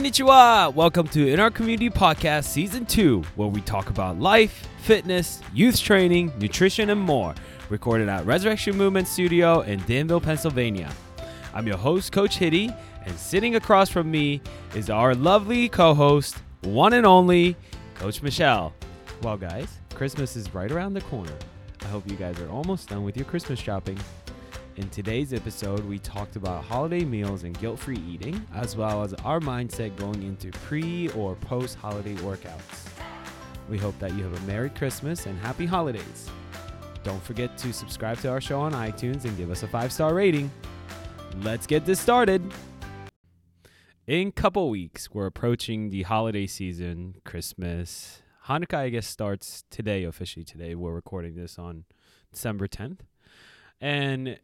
Konnichiwa! Welcome to In Our Community Podcast Season 2, where we talk about life, fitness, youth training, nutrition, and more. Recorded at Resurrection Movement Studio in Danville, Pennsylvania. I'm your host, Coach Hitty, and sitting across from me is our lovely co host, one and only, Coach Michelle. Well, guys, Christmas is right around the corner. I hope you guys are almost done with your Christmas shopping. In today's episode, we talked about holiday meals and guilt free eating, as well as our mindset going into pre or post holiday workouts. We hope that you have a Merry Christmas and Happy Holidays. Don't forget to subscribe to our show on iTunes and give us a five star rating. Let's get this started. In a couple weeks, we're approaching the holiday season, Christmas. Hanukkah, I guess, starts today, officially today. We're recording this on December 10th. And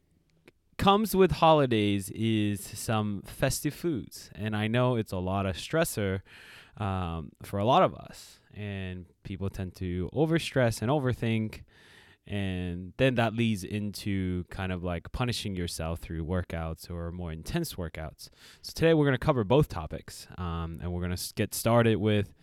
comes with holidays is some festive foods. And I know it's a lot of stressor um, for a lot of us. And people tend to overstress and overthink. And then that leads into kind of like punishing yourself through workouts or more intense workouts. So today we're going to cover both topics. Um, and we're going to get started with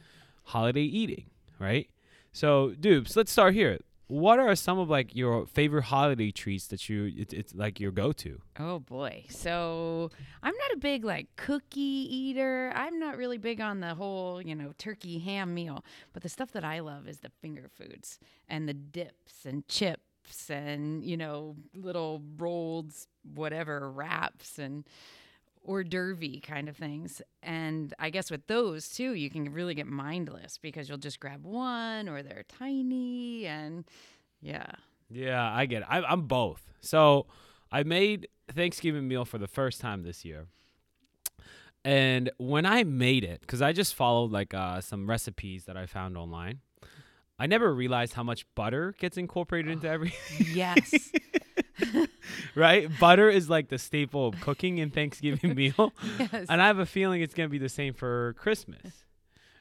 holiday eating, right? So, Dupes, let's start here what are some of like your favorite holiday treats that you it, it's like your go-to? Oh boy. So i'm not a big like cookie eater. I'm not really big on the whole you know turkey ham meal. But the stuff that i love is the finger foods and the dips and chips and you know little rolled whatever wraps and hors d'oeuvre kind of things. And I guess with those too, you can really get mindless because you'll just grab one or they're tiny and yeah. Yeah, I get it. I, I'm both. So I made Thanksgiving meal for the first time this year. And when I made it, because I just followed like uh, some recipes that I found online, I never realized how much butter gets incorporated into everything. Yes. right? Butter is like the staple of cooking in Thanksgiving meal. Yes. And I have a feeling it's going to be the same for Christmas,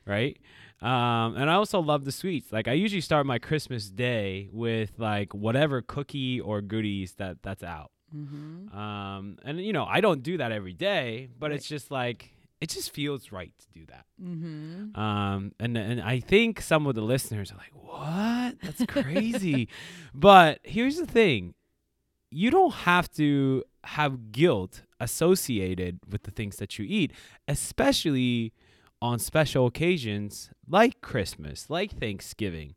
right? Um, and I also love the sweets. Like I usually start my Christmas day with like whatever cookie or goodies that that's out. Mm-hmm. Um, and you know, I don't do that every day, but right. it's just like it just feels right to do that. Mm-hmm. Um, and and I think some of the listeners are like, "What? That's crazy." but here's the thing: you don't have to have guilt associated with the things that you eat, especially on special occasions like Christmas, like Thanksgiving.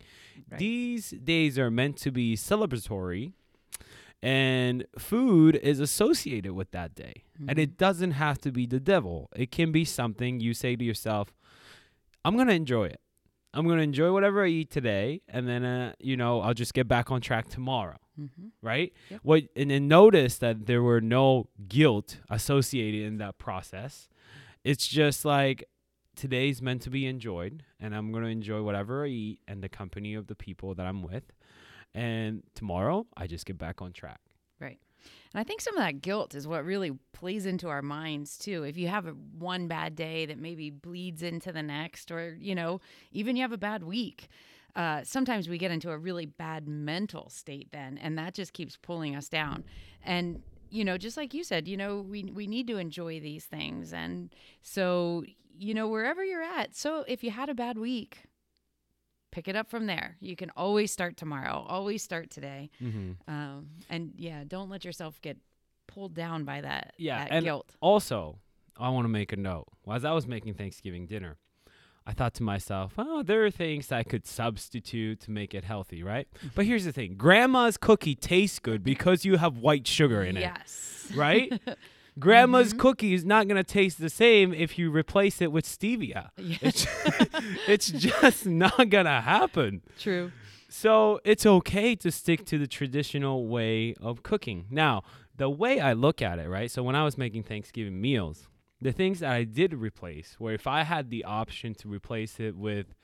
Right. These days are meant to be celebratory, and food is associated with that day. Mm-hmm. And it doesn't have to be the devil, it can be something you say to yourself, I'm going to enjoy it. I'm going to enjoy whatever I eat today, and then, uh, you know, I'll just get back on track tomorrow mm-hmm. right? Yep. What and then notice that there were no guilt associated in that process. It's just like today's meant to be enjoyed, and I'm gonna enjoy whatever I eat and the company of the people that I'm with. And tomorrow, I just get back on track. Right. And I think some of that guilt is what really plays into our minds too. If you have a one bad day that maybe bleeds into the next, or, you know, even you have a bad week, uh, sometimes we get into a really bad mental state then, and that just keeps pulling us down. And you know, just like you said, you know, we we need to enjoy these things, and so you know, wherever you're at. So if you had a bad week, pick it up from there. You can always start tomorrow. Always start today. Mm-hmm. Um, and yeah, don't let yourself get pulled down by that. Yeah, that and guilt. Also, I want to make a note. As I was making Thanksgiving dinner, I thought to myself, oh, there are things I could substitute to make it healthy, right? But here's the thing grandma's cookie tastes good because you have white sugar in it. Yes. Right? Grandma's mm-hmm. cookie is not going to taste the same if you replace it with stevia. Yeah. It's, it's just not going to happen. True. So it's okay to stick to the traditional way of cooking. Now, the way I look at it, right? So when I was making Thanksgiving meals, the things that I did replace, where if I had the option to replace it with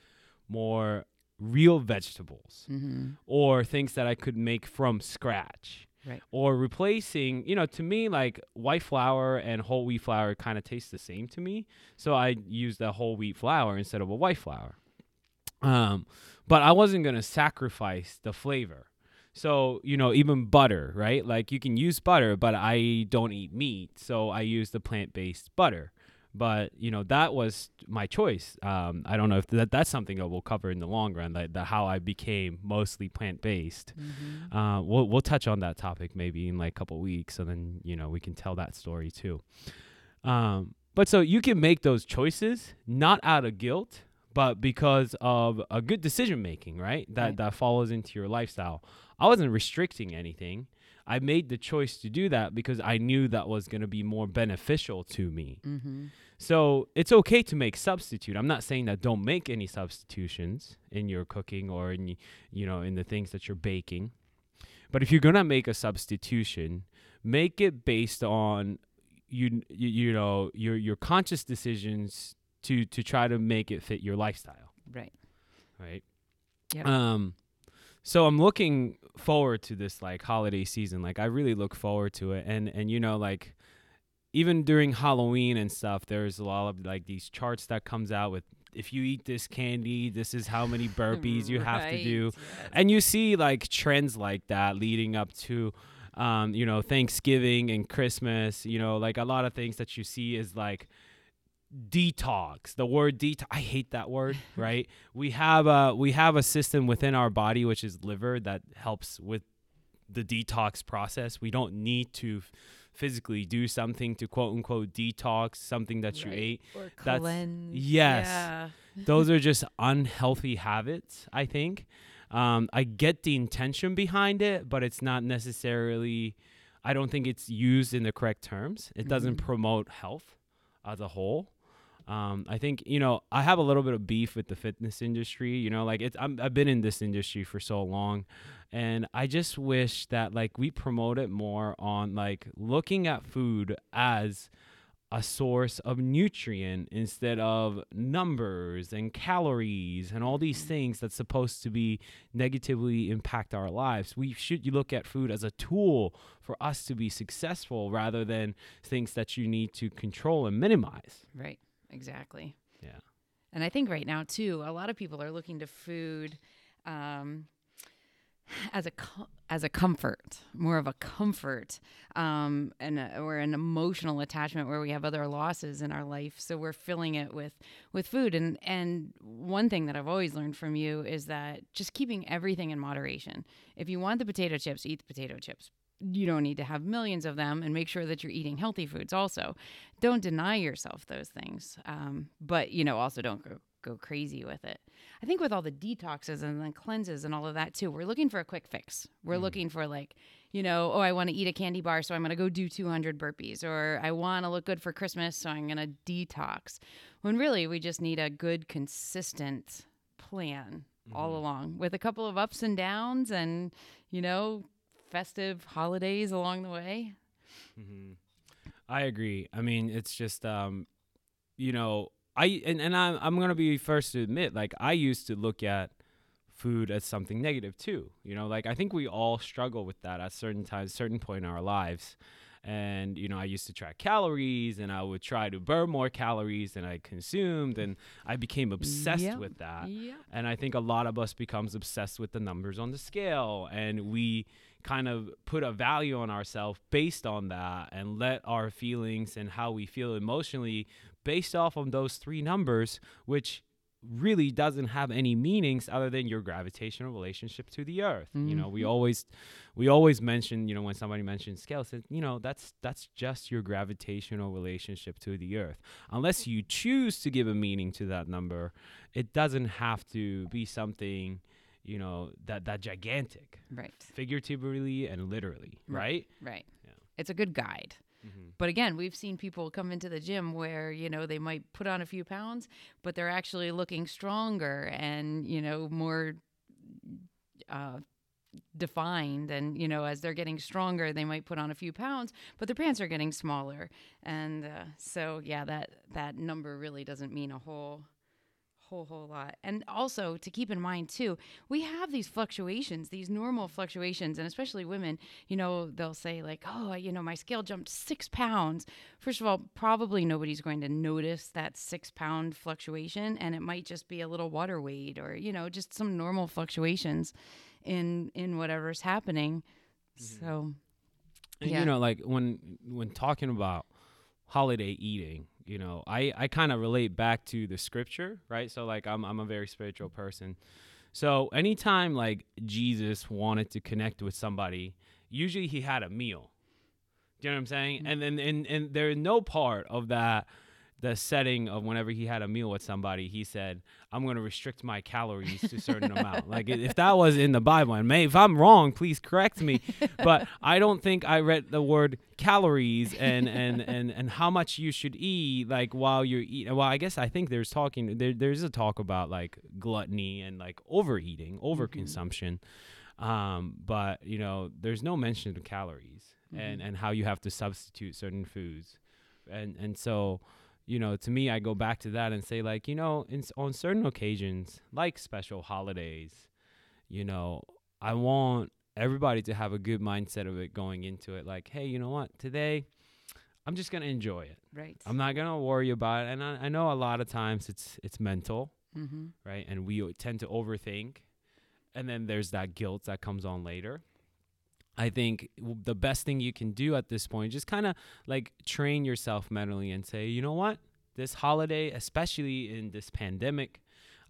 more real vegetables mm-hmm. or things that I could make from scratch. Right. Or replacing, you know, to me, like white flour and whole wheat flour kind of taste the same to me. So I used the whole wheat flour instead of a white flour. Um, but I wasn't going to sacrifice the flavor. So, you know, even butter, right? Like you can use butter, but I don't eat meat. So I use the plant based butter. but you know that was my choice. Um, I don't know if that that's something that we'll cover in the long run, like the how I became mostly plant based. Mhm. Uh, we'll we'll touch on that topic maybe in like a couple weeks, and then you know we can tell that story too. Um, but so you can make those choices not out of guilt, but because of a good decision making, right? That Right. that follows into your lifestyle. I wasn't restricting anything. I made the choice to do that because I knew that was going to be more beneficial to me. Mhm. So it's okay to make substitute. I'm not saying that don't make any substitutions in your cooking or in you know in the things that you're baking. But if you're gonna make a substitution, make it based on you you, you know your your conscious decisions to to try to make it fit your lifestyle, Right. right? Yep. Um so I'm looking forward to this like holiday season. Like I really look forward to it and and you know like even during Halloween and stuff, there's a lot of like these charts that comes out with if you eat this candy, this is how many burpees you have to do. Yes. And you see like trends like that leading up to um, you know, Thanksgiving and Christmas, you know, like a lot of things that you see is like detox. The word detox I hate that word, right? we have a we have a system within our body which is liver that helps with the detox process. We don't need to physically do something to quote unquote detox something that you ate. or that's- cleanse. yes. Yeah. Those are just unhealthy habits, I think. Um, I get the intention behind it, but it's not necessarily, I don't think it's used in the correct terms. It doesn't Mhm. promote health as a whole. Um, I think you know I have a little bit of beef with the fitness industry. You know, like it's I'm, I've been in this industry for so long, and I just wish that like we promote it more on like looking at food as a source of nutrient instead of numbers and calories and all these things that's supposed to be negatively impact our lives. We should look at food as a tool for us to be successful rather than things that you need to control and minimize. Right. Exactly. Yeah. And I think right now too, a lot of people are looking to food um, as a co- as a comfort, more of a comfort, um, and a, or an emotional attachment where we have other losses in our life. So we're filling it with with food. And and one thing that I've always learned from you is that just keeping everything in moderation. If you want the potato chips, eat the potato chips. You don't need to have millions of them, and make sure that you're eating healthy foods. Also, don't deny yourself those things, um, but you know also don't go go crazy with it. I think with all the detoxes and the cleanses and all of that too, we're looking for a quick fix. We're looking for like, you know, oh, I want to eat a candy bar, so I'm going to go do 200 burpees, or I want to look good for Christmas, so I'm going to detox. When really we just need a good, consistent plan all along with a couple of ups and downs and, you know, festive holidays along the way. hmm I agree. I mean, it's just, um, you know, I and, and I'm I'm gonna be first to admit, like I used to look at food as something negative too. You know, like I think we all struggle with that at certain times, certain point in our lives. And you know, I used to track calories, and I would try to burn more calories than I consumed, and I became obsessed Yep. with that. Yeah. And I think a lot of us becomes obsessed with the numbers on the scale and we kind of put a value on ourselves based on that and let our feelings and how we feel emotionally based off of those three numbers which really doesn't have any meanings other than your gravitational relationship to the earth. You know we mm-hmm. always we always mention you know when somebody mentions scale says you know that's that's just your gravitational relationship to the earth. Unless you choose to give a meaning to that number it doesn't have to be something you know that that gigantic Right. figuratively and literally Right. right. Yeah. It's a good guide. Mm-hmm. But again, we've seen people come into the gym where, you know, they might put on a few pounds, but they're actually looking stronger and, you know, more uh, defined. And, you know, as they're getting stronger, they might put on a few pounds, but their pants are getting smaller. And uh, so, yeah, that, that number really doesn't mean a whole whole whole lot. And also to keep in mind too we have these fluctuations these normal fluctuations and especially women you know they'll say like oh you know my scale jumped six pounds. First of all probably nobody's going to notice that six pound fluctuation and it might just be a little water weight or you know just some normal fluctuations in in whatever's happening. Mm-hmm. So And Yeah. you know, like when when talking about holiday eating, you know, I I kind of relate back to the scripture, right? So like I'm I'm a very spiritual person. So anytime like Jesus wanted to connect with somebody, usually he had a meal. Do you know what I'm saying? Mm-hmm. And then and, and there's no part of that the setting of whenever he had a meal with somebody, he said, "I'm going to restrict my calories to a certain amount." Like if that was in the Bible, and may if I'm wrong, please correct me. But I don't think I read the word calories and and and and how much you should eat like while you're eating. Well, I guess I think there's talking there there's a talk about like gluttony and like overeating, overconsumption. Um, but you know, there's no mention of calories and and how you have to substitute certain foods, and and so you know, to me, I go back to that and say, like, you know, in, on certain occasions, like special holidays, you know, I want everybody to have a good mindset of it going into it. Like, hey, you know what? Today, I'm just gonna enjoy it. Right. I'm not gonna worry about it. And I, I know a lot of times it's it's mental, mm-hmm. right? And we tend to overthink, and then there's that guilt that comes on later. I think the best thing you can do at this point, just kind of like train yourself mentally and say, you know what, this holiday, especially in this pandemic,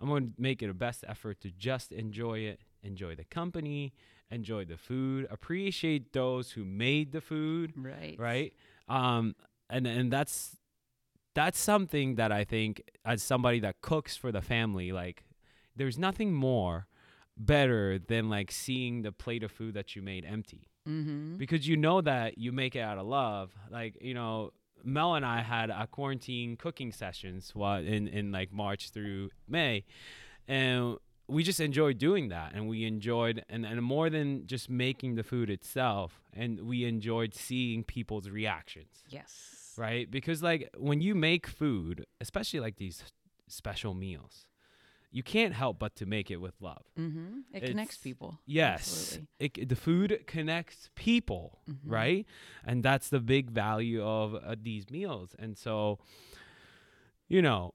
I'm going to make it a best effort to just enjoy it, enjoy the company, enjoy the food, appreciate those who made the food, Right. right? Um, and and that's that's something that I think as somebody that cooks for the family, like there's nothing more better than like seeing the plate of food that you made empty Mm-hmm. because you know that you make it out of love. Like you know, Mel and I had a quarantine cooking sessions while in in like March through May, and we just enjoyed doing that, and we enjoyed and and more than just making the food itself, and we enjoyed seeing people's reactions Yes. right? Because like when you make food, especially like these special meals, you can't help but to make it with love. Mm-hmm. It connects people. Yes, it, the food connects people, Mhm. right? And that's the big value of uh, these meals. And so, you know,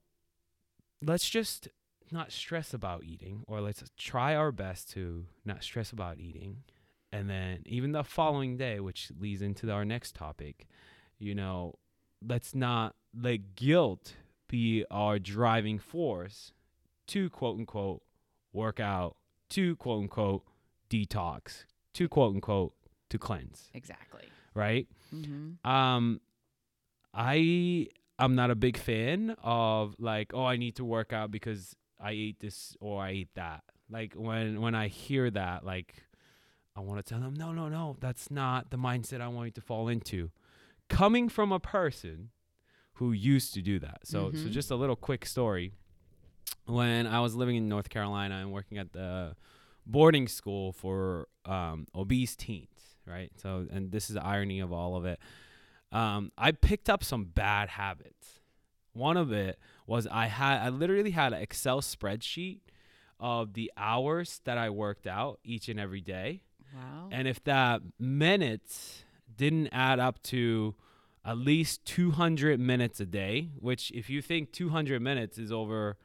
let's just not stress about eating, or let's try our best to not stress about eating. And then even the following day, which leads into our next topic, you know, let's not let guilt be our driving force to quote unquote work out, to quote unquote detox, to quote unquote to cleanse, Exactly. right? Mm-hmm. Um, I I'm not a big fan of like, oh, I need to work out because I ate this or I ate that. Like when when I hear that, like I want to tell them, no, no, no, that's not the mindset I want you to fall into. Coming from a person who used to do that. So so Mhm. just a little quick story. When I was living in North Carolina and working at the boarding school for um, obese teens, right? So, and this is the irony of all of it. Um, I picked up some bad habits. One of it was I had I literally had an Excel spreadsheet of the hours that I worked out each and every day, Wow. and if that minutes didn't add up to at least 200 minutes a day, which if you think 200 minutes is over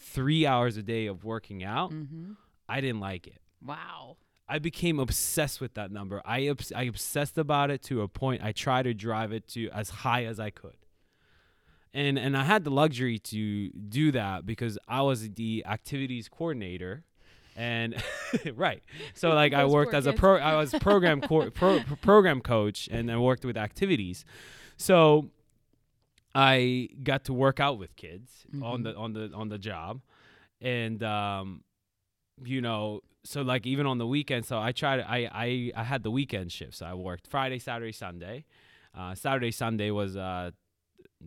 three hours a day of working out, mm-hmm. I didn't like it. Wow. I became obsessed with that number. I obs- I obsessed about it to a point I tried to drive it to as high as I could. And and I had the luxury to do that because I was the activities coordinator and right. So like I worked as a pro I was program co- pro, program coach and I worked with activities. So I got to work out with kids on Mhm. the on the on the job. And um you know, so like even on the weekend, so I tried. I I I had the weekend shift, so I worked Friday, Saturday, Sunday. Uh, Saturday, Sunday was uh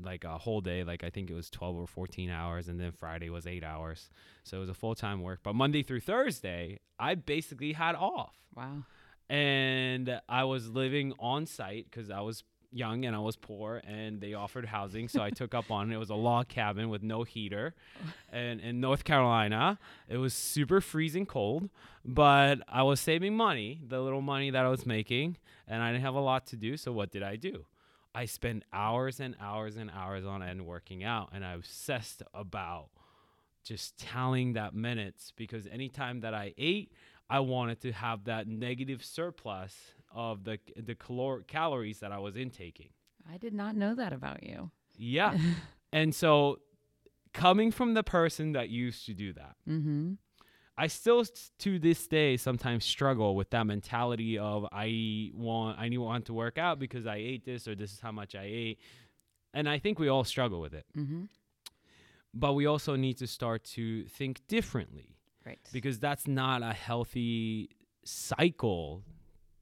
like a whole day, like I think it was twelve or fourteen hours, and then Friday was eight hours. So it was a full time work. But Monday through Thursday, I basically had off, Wow. and I was living on site because I was young and I was poor, and they offered housing, so I took up on it. It was a log cabin with no heater, and in North Carolina, it was super freezing cold, but I was saving money, the little money that I was making, and I didn't have a lot to do. So what did I do? I spent hours and hours and hours on end working out, and I obsessed about just tallying that minutes because anytime that I ate, I wanted to have that negative surplus of the the calor- calories that I was intaking. I did not know that about you. Yeah. and so coming from the person that used to do that, Mm-hmm. I still to this day sometimes struggle with that mentality of I want I need want to work out because I ate this or this is how much I ate. And I think we all struggle with it. Mm-hmm. But we also need to start to think differently Right. because that's not a healthy cycle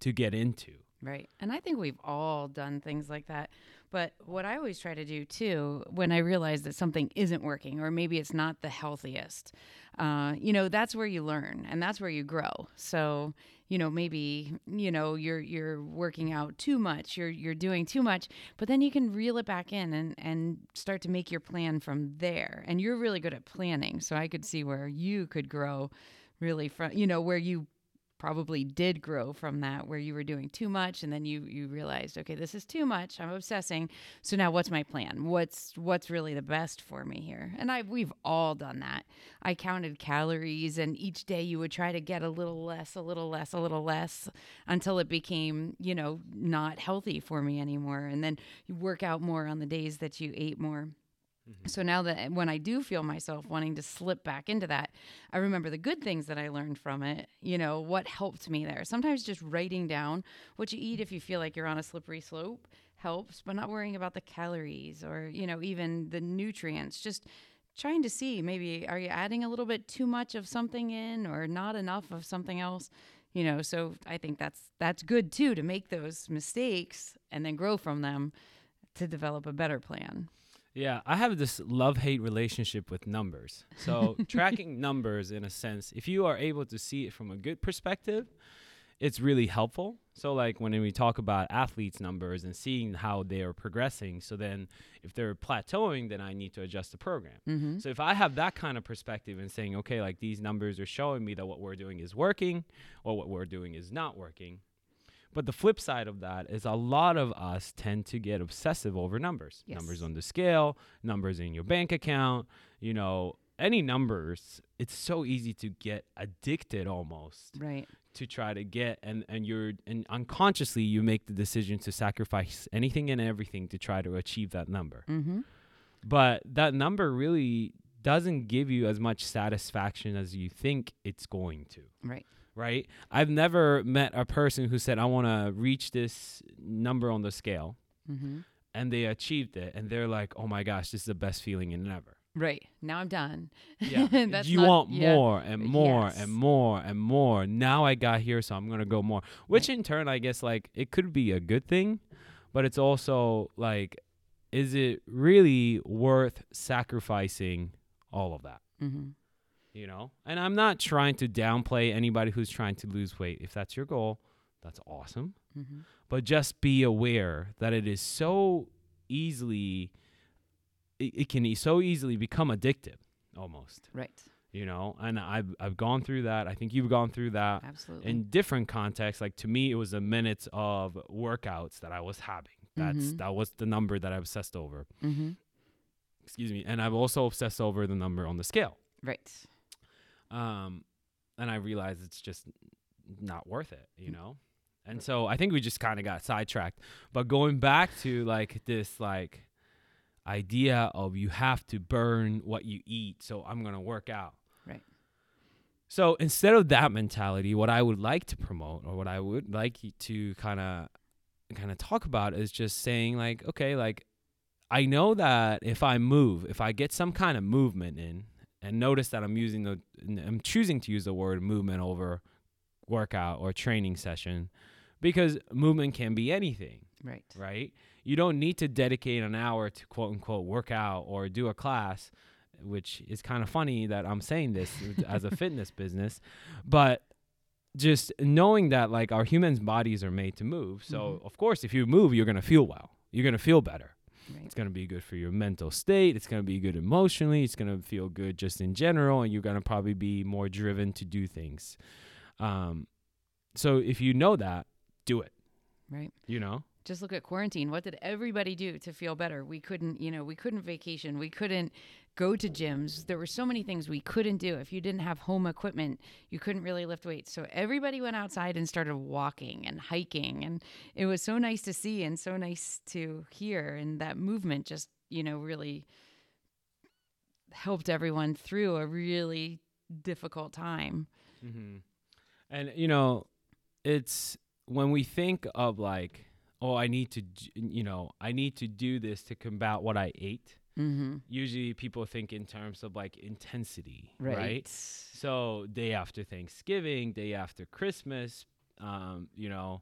to get into. Right. And I think we've all done things like that. But what I always try to do too, when I realize that something isn't working or maybe it's not the healthiest, uh, you know, that's where you learn and that's where you grow. So, you know, maybe, you know, you're you're working out too much, you're you're doing too much, but then you can reel it back in and, and start to make your plan from there. And you're really good at planning. So I could see where you could grow really from you know, where you probably did grow from that where you were doing too much and then you you realized okay this is too much. I'm obsessing. So now what's my plan? What's what's really the best for me here? And i we've all done that. I counted calories and each day you would try to get a little less a little less a little less until it became you know not healthy for me anymore. And then you work out more on the days that you ate more Mm-hmm. so now that when I do feel myself wanting to slip back into that, I remember the good things that I learned from it, you know, what helped me there. Sometimes just writing down what you eat if you feel like you're on a slippery slope helps, but not worrying about the calories or, you know, even the nutrients. Just trying to see maybe are you adding a little bit too much of something in or not enough of something else? You know, so I think that's that's good too to make those mistakes and then grow from them to develop a better plan. Yeah, I have this love hate relationship with numbers. So, tracking numbers, in a sense, if you are able to see it from a good perspective, it's really helpful. So, like when we talk about athletes' numbers and seeing how they are progressing, so then if they're plateauing, then I need to adjust the program. Mm-hmm. So, if I have that kind of perspective and saying, okay, like these numbers are showing me that what we're doing is working or what we're doing is not working, but the flip side of that is a lot of us tend to get obsessive over numbers. Yes. Numbers on the scale, numbers in your bank account, you know, any numbers. It's so easy to get addicted almost Right. to try to get and and you're and unconsciously you make the decision to sacrifice anything and everything to try to achieve that number. Mm-hmm. But that number really doesn't give you as much satisfaction as you think it's going to Right. Right? I've never met a person who said, I want to reach this number on the scale, Mm-hmm. and they achieved it, and they're like, oh my gosh, this is the best feeling in ever. Right. Now I'm done. Yeah. That's you not- want yeah. more and more Yes. and more and more. Now I got here, so I'm going to go more, which in turn, I guess, like, it could be a good thing, but it's also like, is it really worth sacrificing all of that? Mm-hmm. You know and i'm not trying to downplay anybody who's trying to lose weight if that's your goal that's awesome Mm-hmm. but just be aware that it is so easily it, it can e- so easily become addictive almost Right. you know and i've i've gone through that i think you've gone through that Absolutely. in different contexts like to me it was the minutes of workouts that i was having that's Mhm. that was the number that i obsessed over mm-hmm. excuse me and i've also obsessed over the number on the scale Right. Um, and I realized it's just not worth it, you know. And so I think we just kind of got sidetracked. But going back to like this like idea of you have to burn what you eat, so I'm gonna work out. Right. So instead of that mentality, what I would like to promote, or what I would like to kind of kind of talk about, is just saying like, okay, like I know that if I move, if I get some kind of movement in, and notice that I'm using the, I'm choosing to use the word movement over workout or training session, because movement can be anything Right. right? You don't need to dedicate an hour to quote unquote workout or do a class, which is kind of funny that I'm saying this as a fitness business, but just knowing that like our humans' bodies are made to move. So Mhm. of course, if you move, you're gonna feel well. You're gonna feel better. Right. It's gonna be good for your mental state. It's gonna be good emotionally. It's gonna feel good just in general, and you're gonna probably be more driven to do things. Um, so if you know that, do it. Right. You know. Just look at quarantine. What did everybody do to feel better? We couldn't, you know, we couldn't vacation. We couldn't go to gyms. There were so many things we couldn't do. If you didn't have home equipment, you couldn't really lift weights. So everybody went outside and started walking and hiking. And it was so nice to see and so nice to hear. And that movement just you know, really helped everyone through a really difficult time. Mm-hmm. And you know, it's when we think of like, oh, I need to, you know, I need to do this to combat what I ate. Mm-hmm. Usually, people think in terms of like intensity, right? So day after Thanksgiving, day after Christmas, um, you know,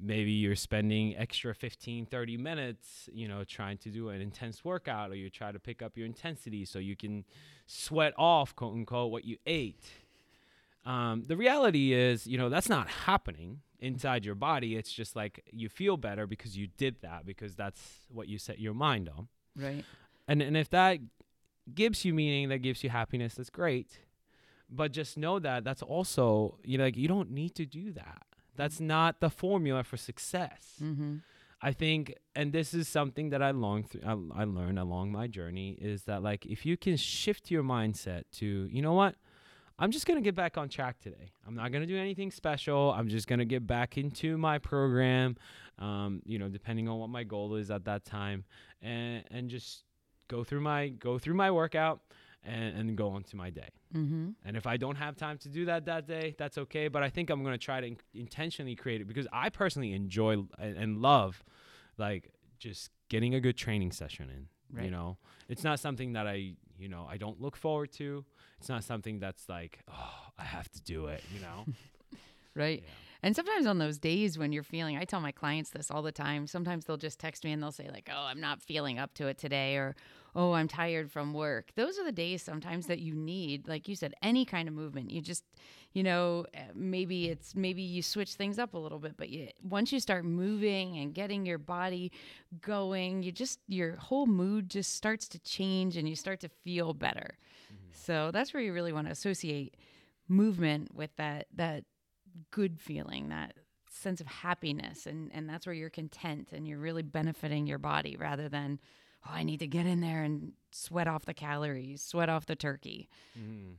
maybe you're spending extra 15, 30 minutes, you know, trying to do an intense workout or you try to pick up your intensity so you can sweat off, quote unquote, what you ate. Um, the reality is, you know, that's not happening inside your body. It's just like you feel better because you did that because that's what you set your mind on. Right. And and if that gives you meaning, that gives you happiness, that's great. But just know that that's also you know like you don't need to do that. That's not the formula for success. Mm-hmm. I think, and this is something that I long th- I, I learned along my journey is that like if you can shift your mindset to you know what, I'm just gonna get back on track today. I'm not gonna do anything special. I'm just gonna get back into my program, um, you know, depending on what my goal is at that time, and and just go through my go through my workout and, and go on to my day. Mm-hmm. And if I don't have time to do that that day, that's okay. But I think I'm gonna try to in- intentionally create it because I personally enjoy and, and love, like just getting a good training session in. You know, it's not something that I, you know, I don't look forward to. It's not something that's like, oh, I have to do it. You know. Right. Yeah. And sometimes on those days when you're feeling, I tell my clients this all the time. Sometimes they'll just text me and they'll say, like, oh, I'm not feeling up to it today, or oh, I'm tired from work. Those are the days sometimes that you need, like you said, any kind of movement. You just, you know, eh, maybe it's maybe you switch things up a little bit, but you, once you start moving and getting your body going, you just, your whole mood just starts to change and you start to feel better. So that's where you really want to associate movement with that, that good feeling, that sense of happiness, and and that's where you're content and you're really benefiting your body rather than oh I need to get in there and sweat off the calories, sweat off the turkey. Mm.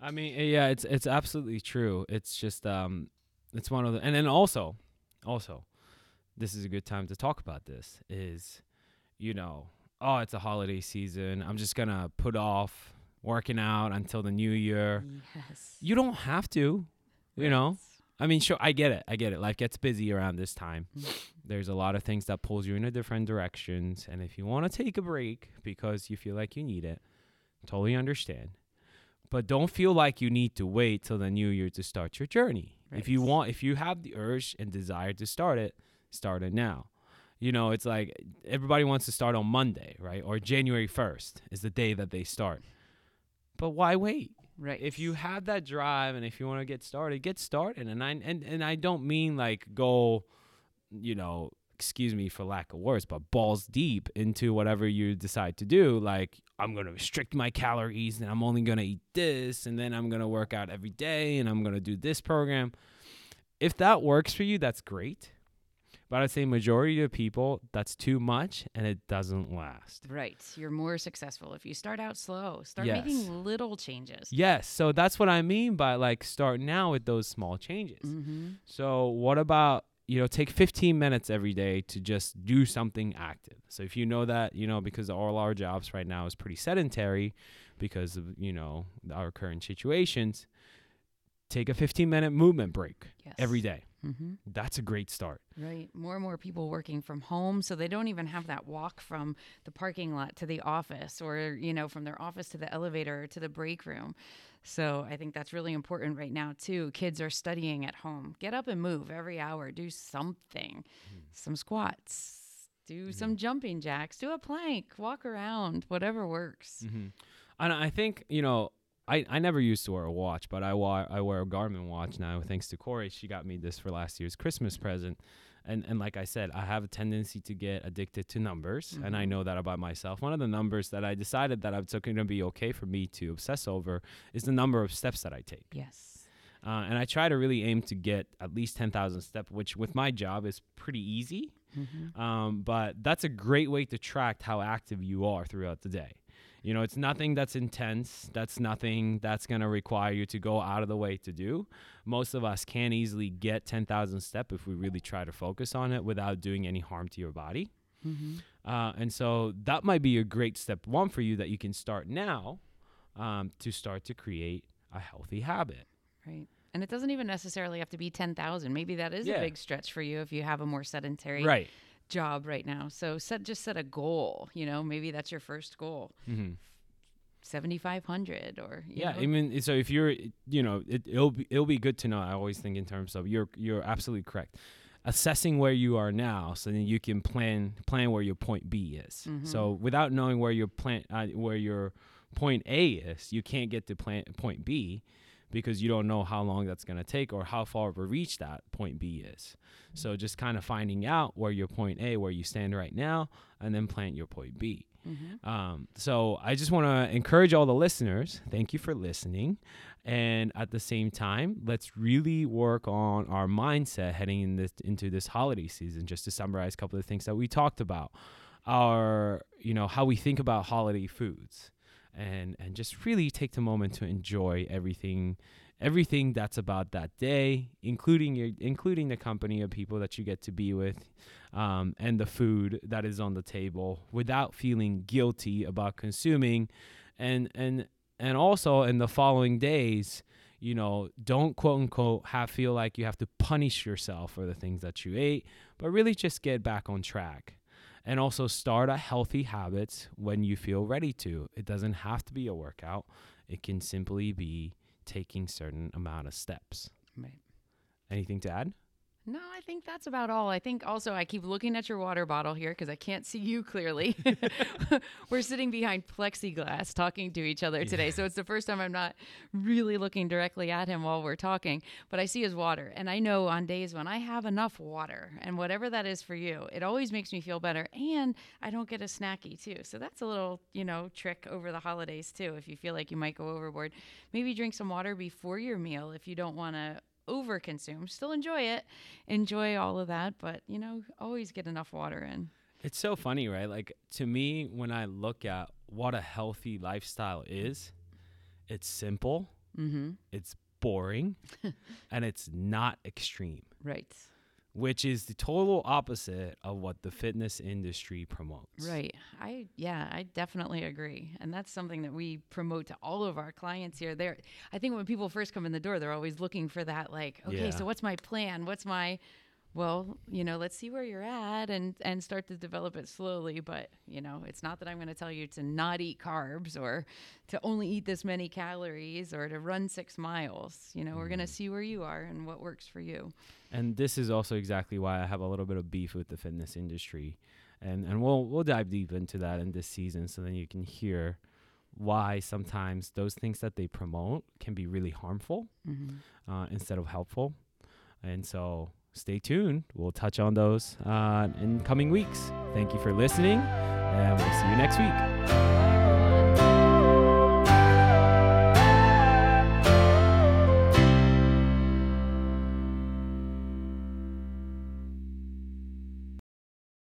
I mean, eh, yeah, it's it's absolutely true. It's just um, it's one of the, and then also, also, this is a good time to talk about this. Is, you know, oh, it's a holiday season. I'm just gonna put off working out until the new year. Yes. You don't have to, you know. I mean, sure, I get it. I get it. Life gets busy around this time. Mm. There's a lot of things that pulls you in a different directions, and if you want to take a break because you feel like you need it, totally understand. But don't feel like you need to wait till the new year to start your journey. If you want, if you have the urge and desire to start it, start it now. You know, it's like everybody wants to start on Monday, right? Or January 1st is the day that they start. But why wait? Right. if you have that drive and if you want to get started, get started. And I and, and I don't mean like go, you know, excuse me for lack of words, but balls deep into whatever you decide to do. Like I'm gonna restrict my calories and I'm only gonna eat this and then I'm gonna work out every day and I'm gonna do this program. If that works for you, that's great. But I'd say majority of people, that's too much and it doesn't last. right. You're more successful if you start out slow. Start Yes. making little changes. Yes, so that's what I mean by like start now with those small changes. Mm-hmm. So what about you know take 15 minutes every day to just do something active. So if you know that you know because all our jobs right now is pretty sedentary because of you know our current situations, take a 15 minute movement break Yes. every day. Mm-hmm. That's a great start. Right. More and more people working from home. So they don't even have that walk from the parking lot to the office or, you know, from their office to the elevator or to the break room. So I think that's really important right now, too. Kids are studying at home. Get up and move every hour. Do something, some squats, do some jumping jacks, do a plank, walk around, whatever works. Mm-hmm. And I think you know. I, I never used to wear a watch, but I, wa- I wear a Garmin watch now thanks to Corey. She got me this for last year's Christmas present. And, and like I said, I have a tendency to get addicted to numbers, and I Mhm. know that about myself. One of the numbers that I decided that it's going to be okay for me to obsess over is the number of steps that I take. Yes. Uh, and I try to really aim to get at least 10,000 steps, which with my job is pretty easy. Mm-hmm. Um, but that's a great way to track how active you are throughout the day. You know, it's nothing that's intense. That's nothing that's going to require you to go out of the way to do. Most of us can easily get 10,000 step if we really try to focus on it without doing any harm to your body. Uh, and so that might be a great step one for you that you can start now um, to start to create a healthy habit. Right. And it doesn't even necessarily have to be 10,000. Maybe that is Yeah. a big stretch for you if you have a more sedentary Right. Job right now. So set just set a goal, you know, maybe that's your first goal. hmm 7500 or you Yeah, know, I mean, so if you're, you know, it, it'll be it'll be good to know. I always think in terms of you're you're absolutely correct. Assessing where you are now, so then you can plan plan where your point B is. So without knowing where your plan uh, where your point A is, you can't get to plan point B because you don't know how long that's going to take or how far of a reach that point B is. So just kind of finding out where your point A, where you stand right now, and then plant your point B. Um, so I just want to encourage all the listeners. Thank you for listening, and at the same time, let's really work on our mindset heading in this, into this holiday season. Just to summarize a couple of things that we talked about, our you know how we think about holiday foods, and and just really take the moment to enjoy everything everything that's about that day, including your including the company of people that you get to be with, um, and the food that is on the table, without feeling guilty about consuming, and and and also in the following days. You know, don't quote unquote have feel like you have to punish yourself for the things that you ate, but really just get back on track and also start a healthy habits when you feel ready to. It doesn't have to be a workout. It can simply be taking certain amount of steps. Right. Anything to add? No, I think that's about all. I think also I keep looking at your water bottle here because I can't see you clearly. We're sitting behind plexiglass talking to each other today. So it's the first time I'm not really looking directly at him while we're talking, but I see his water. And I know on days when I have enough water and whatever that is for you, it always makes me feel better. And I don't get a snacky too. So that's a little, you know, trick over the holidays too. If you feel like you might go overboard, maybe drink some water before your meal if you don't want to overconsume. Still enjoy it, enjoy all of that, but you know, always get enough water in. It's so funny, right? Like to me, when I look at what a healthy lifestyle is, it's simple, Mm-hmm. it's boring, and it's not extreme, Right. Which is the total opposite of what the fitness industry promotes. Right. I yeah, I definitely agree. And that's something that we promote to all of our clients here. There I think when people first come in the door, they're always looking for that like, okay, Yeah. so what's my plan? What's my well, you know, let's see where you're at and and start to develop it slowly, but you know, it's not that I'm going to tell you to not eat carbs or to only eat this many calories or to run 6 miles. You know, we're going to see where you are and what works for you. And this is also exactly why I have a little bit of beef with the fitness industry. And and we'll we'll dive deep into that in this season so then you can hear why sometimes those things that they promote can be really harmful uh, instead of helpful. And so stay tuned. We'll touch on those uh, in coming weeks. Thank you for listening, and we'll see you next week.